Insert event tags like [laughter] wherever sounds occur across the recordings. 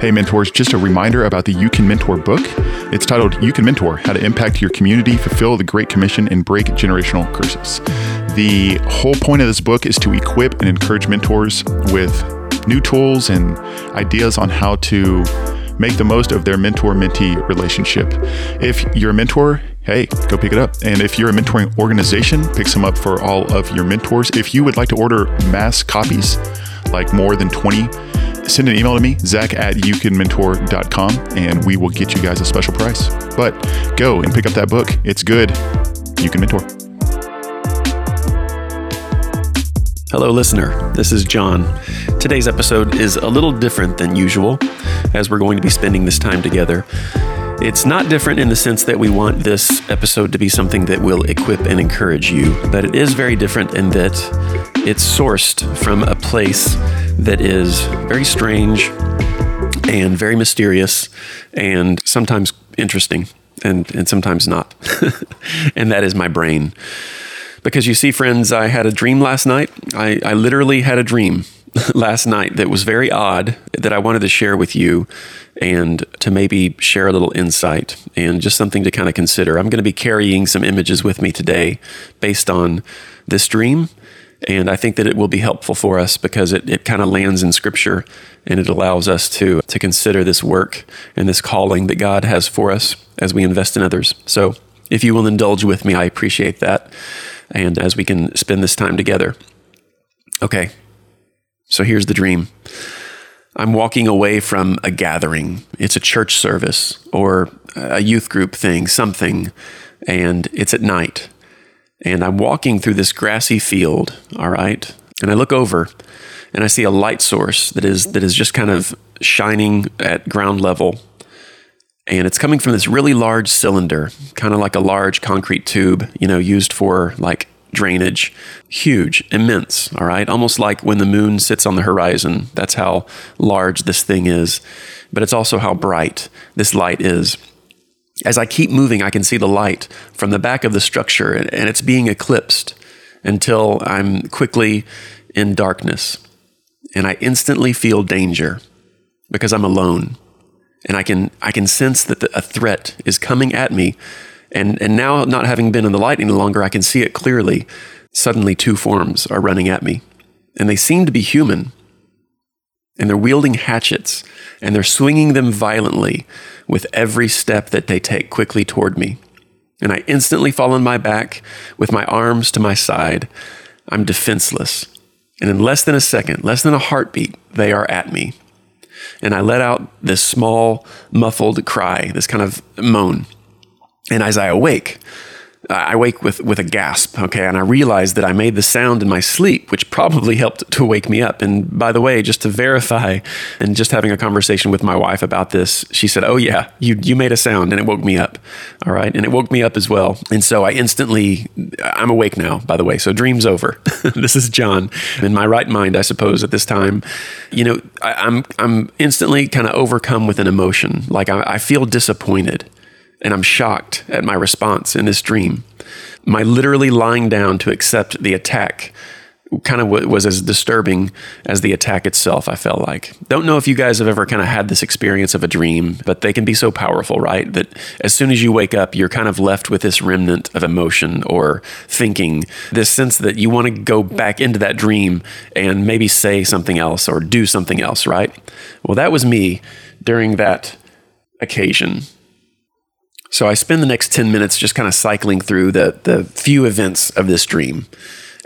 Hey, mentors, just a reminder about the You Can Mentor book. It's titled You Can Mentor How to Impact Your Community, Fulfill the Great Commission, and Break Generational Curses. The whole point of this book is to equip and encourage mentors with new tools and ideas on how to make the most of their mentor mentee relationship. If you're a mentor, hey, go pick it up. And if you're a mentoring organization, pick some up for all of your mentors. If you would like to order mass copies, like more than 20 send an email to me, zach at youcanmentor.com, and we will get you guys a special price. But go and pick up that book. It's good. You can mentor. Hello, listener. This is John. Today's episode is a little different than usual, as we're going to be spending this time together. It's not different in the sense that we want this episode to be something that will equip and encourage you, but it is very different in that it's sourced from a place that is very strange and very mysterious and sometimes interesting and, and sometimes not. [laughs] and that is my brain. Because you see, friends, I had a dream last night. I, I literally had a dream [laughs] last night that was very odd that I wanted to share with you and to maybe share a little insight and just something to kind of consider. I'm going to be carrying some images with me today based on this dream. And I think that it will be helpful for us because it, it kind of lands in scripture and it allows us to, to consider this work and this calling that God has for us as we invest in others. So if you will indulge with me, I appreciate that. And as we can spend this time together. Okay, so here's the dream. I'm walking away from a gathering. It's a church service or a youth group thing, something, and it's at night. And I'm walking through this grassy field, all right? And I look over and I see a light source that is that is just kind of shining at ground level. And it's coming from this really large cylinder, kind of like a large concrete tube, you know, used for like drainage. Huge, immense, all right? Almost like when the moon sits on the horizon. That's how large this thing is. But it's also how bright this light is. As I keep moving, I can see the light from the back of the structure, and it's being eclipsed until I'm quickly in darkness. And I instantly feel danger because I'm alone. And I can, I can sense that the, a threat is coming at me and, and now, not having been in the light any longer, I can see it clearly. Suddenly, two forms are running at me, and they seem to be human. And they're wielding hatchets, and they're swinging them violently with every step that they take quickly toward me. And I instantly fall on my back with my arms to my side. I'm defenseless. And in less than a second, less than a heartbeat, they are at me. And I let out this small, muffled cry, this kind of moan. And as I awake, I wake with, with a gasp, okay, and I realize that I made the sound in my sleep, which probably helped to wake me up. And by the way, just to verify and just having a conversation with my wife about this, she said, Oh, yeah, you, you made a sound and it woke me up. All right. And it woke me up as well. And so I instantly, I'm awake now, by the way. So dream's over. [laughs] this is John in my right mind, I suppose, at this time. You know, I, am I'm, I'm instantly kind of overcome with an emotion. Like I, I feel disappointed and I'm shocked at my response in this dream. My literally lying down to accept the attack kind of was as disturbing as the attack itself, I felt like. Don't know if you guys have ever kind of had this experience of a dream, but they can be so powerful, right? That as soon as you wake up, you're kind of left with this remnant of emotion or thinking, this sense that you want to go back into that dream and maybe say something else or do something else, right? Well, that was me during that occasion. So I spend the next 10 minutes just kind of cycling through the, the few events of this dream.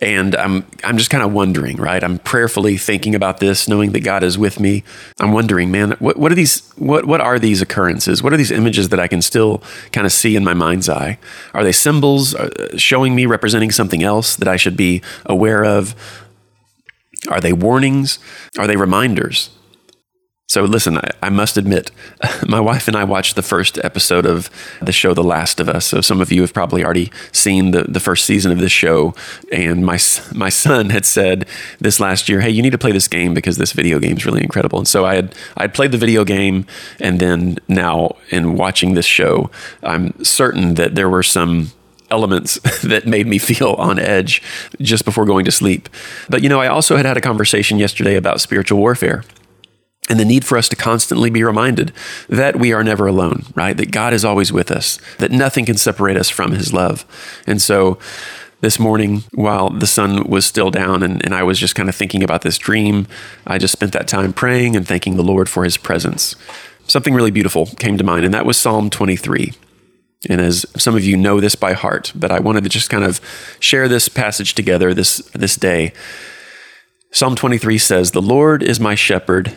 And I'm, I'm just kind of wondering, right? I'm prayerfully thinking about this, knowing that God is with me. I'm wondering, man, what, what are these, what, what are these occurrences? What are these images that I can still kind of see in my mind's eye? Are they symbols uh, showing me representing something else that I should be aware of? Are they warnings? Are they reminders? So, listen, I, I, must admit, [laughs] my wife and I watched the first episode of the show The Last of Us. So, some of you have probably already seen the, the first season of this show. And my, my son had said this last year, Hey, you need to play this game because this video game is really incredible. And so, I had, I had played the video game. And then now, in watching this show, I'm certain that there were some elements [laughs] that made me feel on edge just before going to sleep. But, you know, I also had had a conversation yesterday about spiritual warfare and the need for us to constantly be reminded that we are never alone, right? That God is always with us, that nothing can separate us from his love. And so this morning, while the sun was still down and, and I was just kind of thinking about this dream, I just spent that time praying and thanking the Lord for his presence. Something really beautiful came to mind, and that was Psalm 23. And as some of you know this by heart, but I wanted to just kind of share this passage together this, this day. Psalm 23 says, The Lord is my shepherd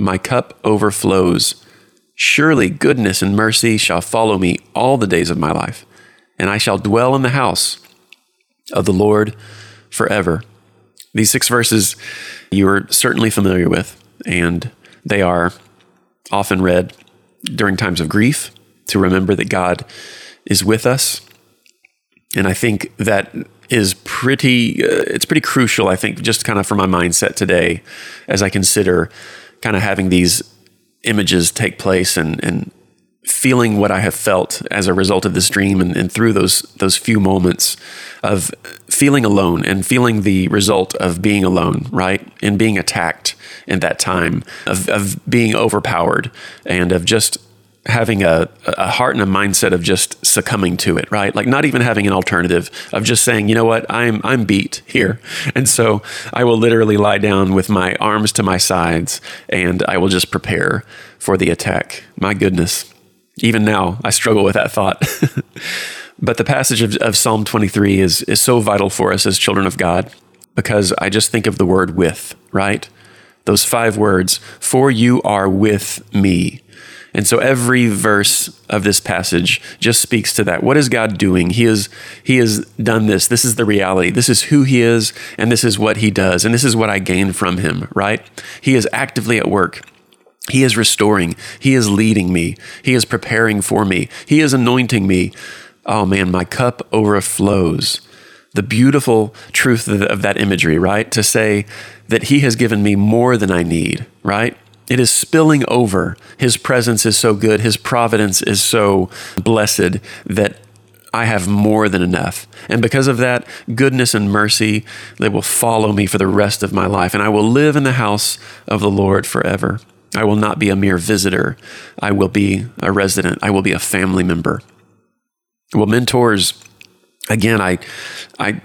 my cup overflows. Surely goodness and mercy shall follow me all the days of my life, and I shall dwell in the house of the Lord forever. These six verses you are certainly familiar with, and they are often read during times of grief to remember that God is with us. And I think that is pretty, uh, it's pretty crucial, I think, just kind of for my mindset today as I consider kind of having these images take place and, and feeling what I have felt as a result of this dream and, and, through those those few moments of feeling alone and feeling the result of being alone, right? And being attacked in that time, of, of being overpowered and of just having a, a heart and a mindset of just succumbing to it, right? Like not even having an alternative of just saying, you know what, I'm I'm beat here. [laughs] And so I will literally lie down with my arms to my sides and I will just prepare for the attack. My goodness. Even now I struggle with that thought. [laughs] but the passage of, of Psalm 23 is is so vital for us as children of God because I just think of the word with, right? Those five words, for you are with me and so every verse of this passage just speaks to that. What is God doing? He is he has done this. This is the reality. This is who he is and this is what he does and this is what I gain from him, right? He is actively at work. He is restoring. He is leading me. He is preparing for me. He is anointing me. Oh man, my cup overflows. The beautiful truth of that imagery, right? To say that he has given me more than I need, right? It is spilling over. His presence is so good. His providence is so blessed that I have more than enough. And because of that, goodness and mercy, they will follow me for the rest of my life. And I will live in the house of the Lord forever. I will not be a mere visitor. I will be a resident. I will be a family member. Well, mentors, again, I, I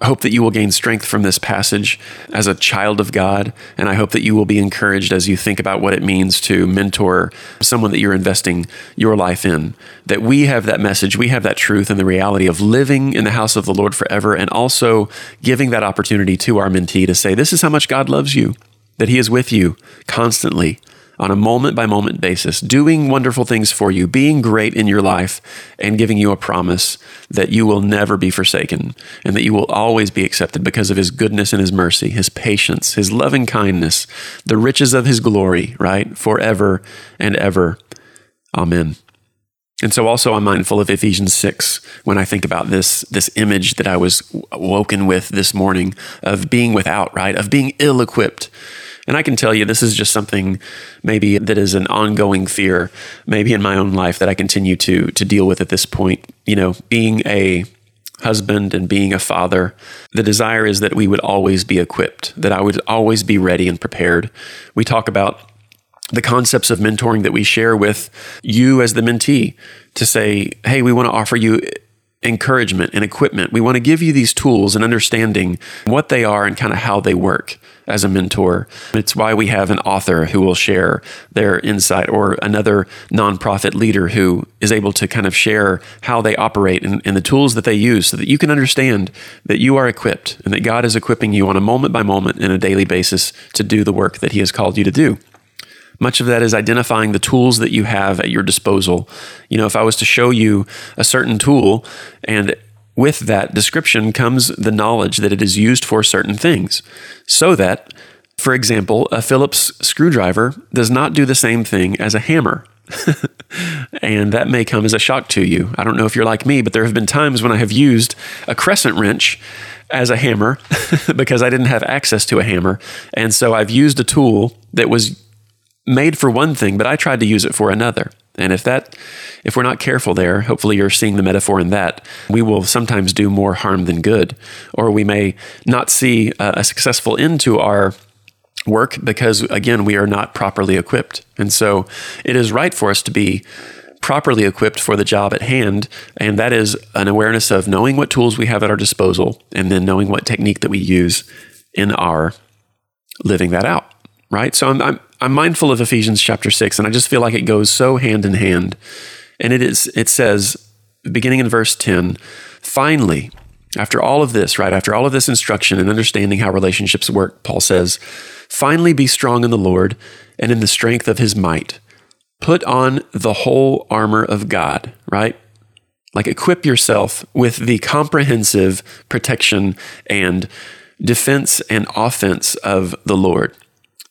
I hope that you will gain strength from this passage as a child of God. And I hope that you will be encouraged as you think about what it means to mentor someone that you're investing your life in. That we have that message, we have that truth and the reality of living in the house of the Lord forever and also giving that opportunity to our mentee to say, This is how much God loves you, that He is with you constantly on a moment by moment basis, doing wonderful things for you, being great in your life, and giving you a promise that you will never be forsaken and that you will always be accepted because of his goodness and his mercy, his patience, his loving kindness, the riches of his glory, right? Forever and ever. Amen. And so also I'm mindful of Ephesians 6 when I think about this this image that I was woken with this morning of being without, right? Of being ill-equipped and I can tell you, this is just something maybe that is an ongoing fear, maybe in my own life that I continue to to deal with at this point. You know, being a husband and being a father, the desire is that we would always be equipped, that I would always be ready and prepared. We talk about the concepts of mentoring that we share with you as the mentee to say, hey, we want to offer you encouragement and equipment. We want to give you these tools and understanding what they are and kind of how they work as a mentor. It's why we have an author who will share their insight or another nonprofit leader who is able to kind of share how they operate and, and the tools that they use so that you can understand that you are equipped and that God is equipping you on a moment by moment and a daily basis to do the work that He has called you to do. Much of that is identifying the tools that you have at your disposal. You know, if I was to show you a certain tool and with that description comes the knowledge that it is used for certain things. So that, for example, a Phillips screwdriver does not do the same thing as a hammer. [laughs] and that may come as a shock to you. I don't know if you're like me, but there have been times when I have used a crescent wrench as a hammer [laughs] because I didn't have access to a hammer. And so I've used a tool that was made for one thing, but I tried to use it for another. And if that if we're not careful there, hopefully you're seeing the metaphor in that, we will sometimes do more harm than good, or we may not see a, successful end to our work because again, we are not properly equipped. And so it is right for us to be properly equipped for the job at hand. And that is an awareness of knowing what tools we have at our disposal and then knowing what technique that we use in our living that out. Right. So I'm, I'm I'm mindful of Ephesians chapter 6 and I just feel like it goes so hand in hand. And it is it says beginning in verse 10, finally, after all of this, right? After all of this instruction and understanding how relationships work, Paul says, finally be strong in the Lord and in the strength of his might. Put on the whole armor of God, right? Like equip yourself with the comprehensive protection and defense and offense of the Lord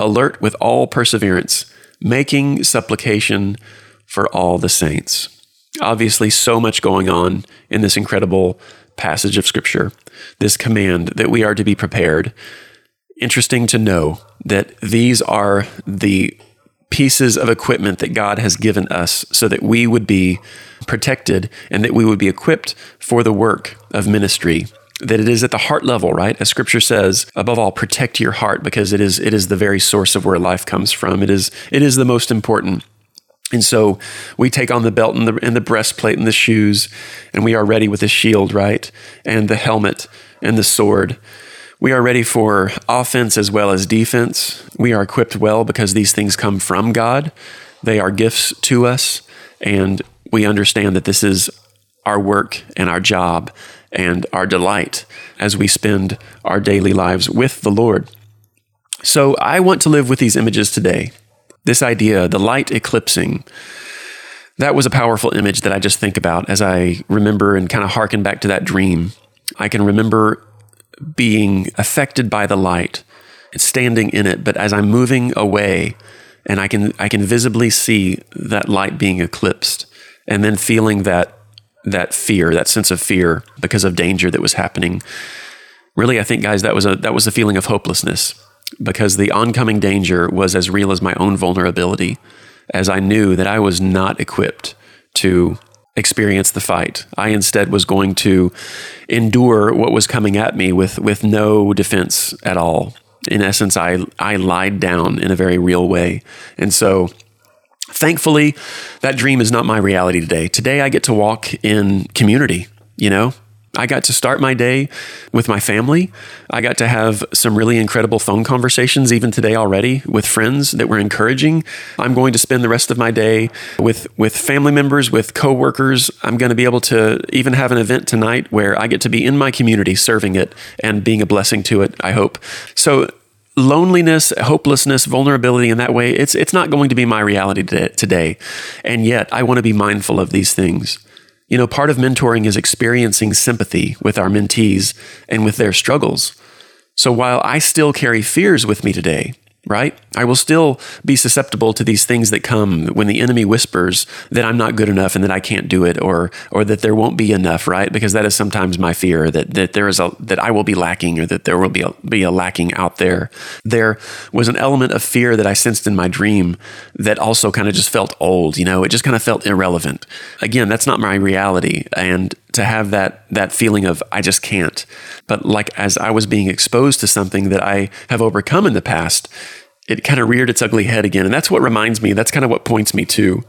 alert with all perseverance, making supplication for all the saints. Obviously, so much going on in this incredible passage of Scripture, this command that we are to be prepared. Interesting to know that these are the pieces of equipment that God has given us so that we would be protected and that we would be equipped for the work of ministry that it is at the heart level, right? As scripture says, above all, protect your heart because it is it is the very source of where life comes from. It is it is the most important. And so we take on the belt and the, and the breastplate and the shoes, and we are ready with the shield, right? And the helmet and the sword. We are ready for offense as well as defense. We are equipped well because these things come from God. They are gifts to us, and we understand that this is our work and our job and our delight as we spend our daily lives with the Lord. So I want to live with these images today. This idea, the light eclipsing, that was a powerful image that I just think about as I remember and kind of harken back to that dream. I can remember being affected by the light, standing in it, but as I'm moving away, and I can I can visibly see that light being eclipsed, and then feeling that that fear, that sense of fear because of danger that was happening. Really, I think, guys, that was a that was a feeling of hopelessness because the oncoming danger was as real as my own vulnerability, as I knew that I was not equipped to experience the fight. I instead was going to endure what was coming at me with with no defense at all. In essence, I I lied down in a very real way, and so Thankfully, that dream is not my reality today. Today, I get to walk in community, you know, I got to start my day with my family. I got to have some really incredible phone conversations, even today already, with friends that were encouraging. I'm going to spend the rest of my day with, with family members, with coworkers. I'm going to be able to even have an event tonight where I get to be in my community serving it and being a blessing to it, I hope. So, loneliness, hopelessness, vulnerability in that way, it's, it's not going to be my reality today. And yet, I want to be mindful of these things. You know, part of mentoring is experiencing sympathy with our mentees and with their struggles. So while I still carry fears with me today, right? I will still be susceptible to these things that come when the enemy whispers that I'm not good enough and that I can't do it or or that there won't be enough, right? Because that is sometimes my fear that that there is a that I will be lacking or that there will be a, be a lacking out there. There was an element of fear that I sensed in my dream that also kind of just felt old, you know, it just kind of felt irrelevant. Again, that's not my reality and to have that that feeling of I just can't. But like as I was being exposed to something that I have overcome in the past, it kind of reared its ugly head again. And that's what reminds me, that's kind of what points me to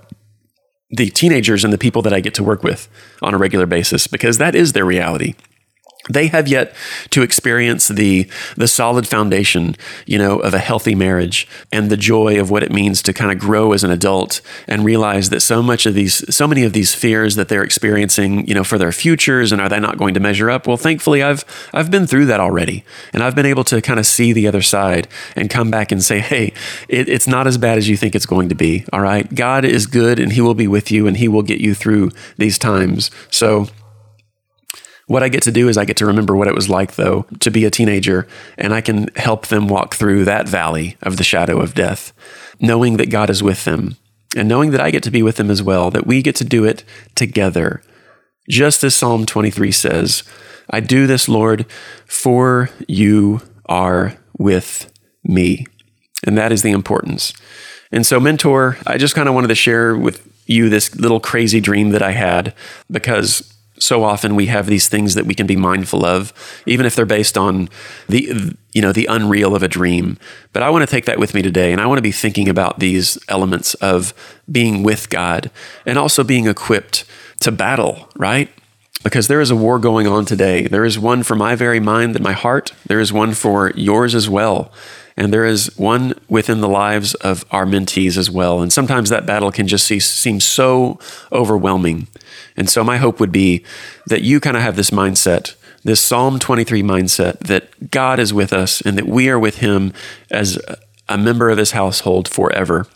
the teenagers and the people that I get to work with on a regular basis because that is their reality they have yet to experience the the solid foundation you know of a healthy marriage and the joy of what it means to kind of grow as an adult and realize that so much of these so many of these fears that they're experiencing you know for their futures and are they not going to measure up? Well thankfully I've I've been through that already and I've been able to kind of see the other side and come back and say hey it, it's not as bad as you think it's going to be all right? God is good and he will be with you and he will get you through these times. So what I get to do is I get to remember what it was like, though, to be a teenager, and I can help them walk through that valley of the shadow of death, knowing that God is with them and knowing that I get to be with them as well, that we get to do it together. Just as Psalm 23 says, I do this, Lord, for you are with me. And that is the importance. And so, mentor, I just kind of wanted to share with you this little crazy dream that I had because so often we have these things that we can be mindful of, even if they're based on the you know the unreal of a dream. But I want to take that with me today, and I want to be thinking about these elements of being with God and also being equipped to battle. Right? Because there is a war going on today. There is one for my very mind and my heart. There is one for yours as well. And there is one within the lives of our mentees as well. And sometimes that battle can just see, seem so overwhelming. And so my hope would be that you kind of have this mindset, this Psalm 23 mindset, that God is with us and that we are with Him as a member of His household forever.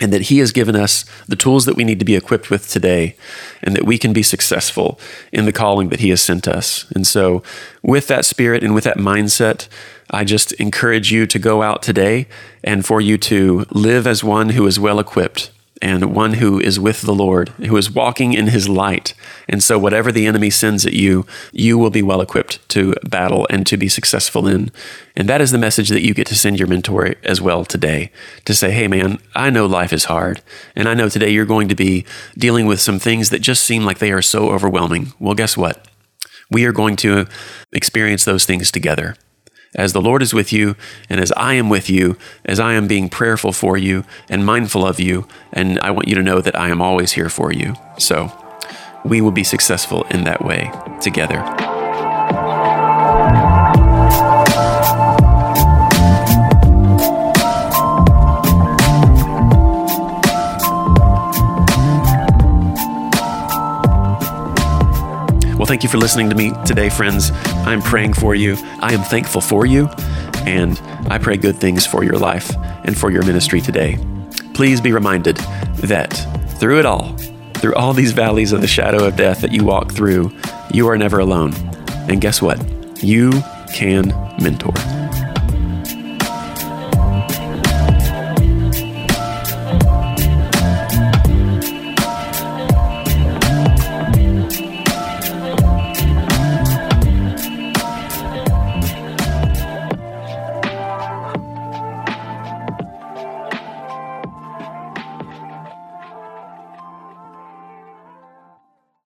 And that He has given us the tools that we need to be equipped with today, and that we can be successful in the calling that He has sent us. And so, with that spirit and with that mindset, I just encourage you to go out today and for you to live as one who is well equipped and one who is with the Lord, who is walking in his light. And so, whatever the enemy sends at you, you will be well equipped to battle and to be successful in. And that is the message that you get to send your mentor as well today to say, hey, man, I know life is hard. And I know today you're going to be dealing with some things that just seem like they are so overwhelming. Well, guess what? We are going to experience those things together as the Lord is with you, and as I am with you, as I am being prayerful for you and mindful of you, and I want you to know that I am always here for you. So we will be successful in that way together. Thank you for listening to me today, friends. I'm praying for you. I am thankful for you. And I pray good things for your life and for your ministry today. Please be reminded that through it all, through all these valleys of the shadow of death that you walk through, you are never alone. And guess what? You can mentor.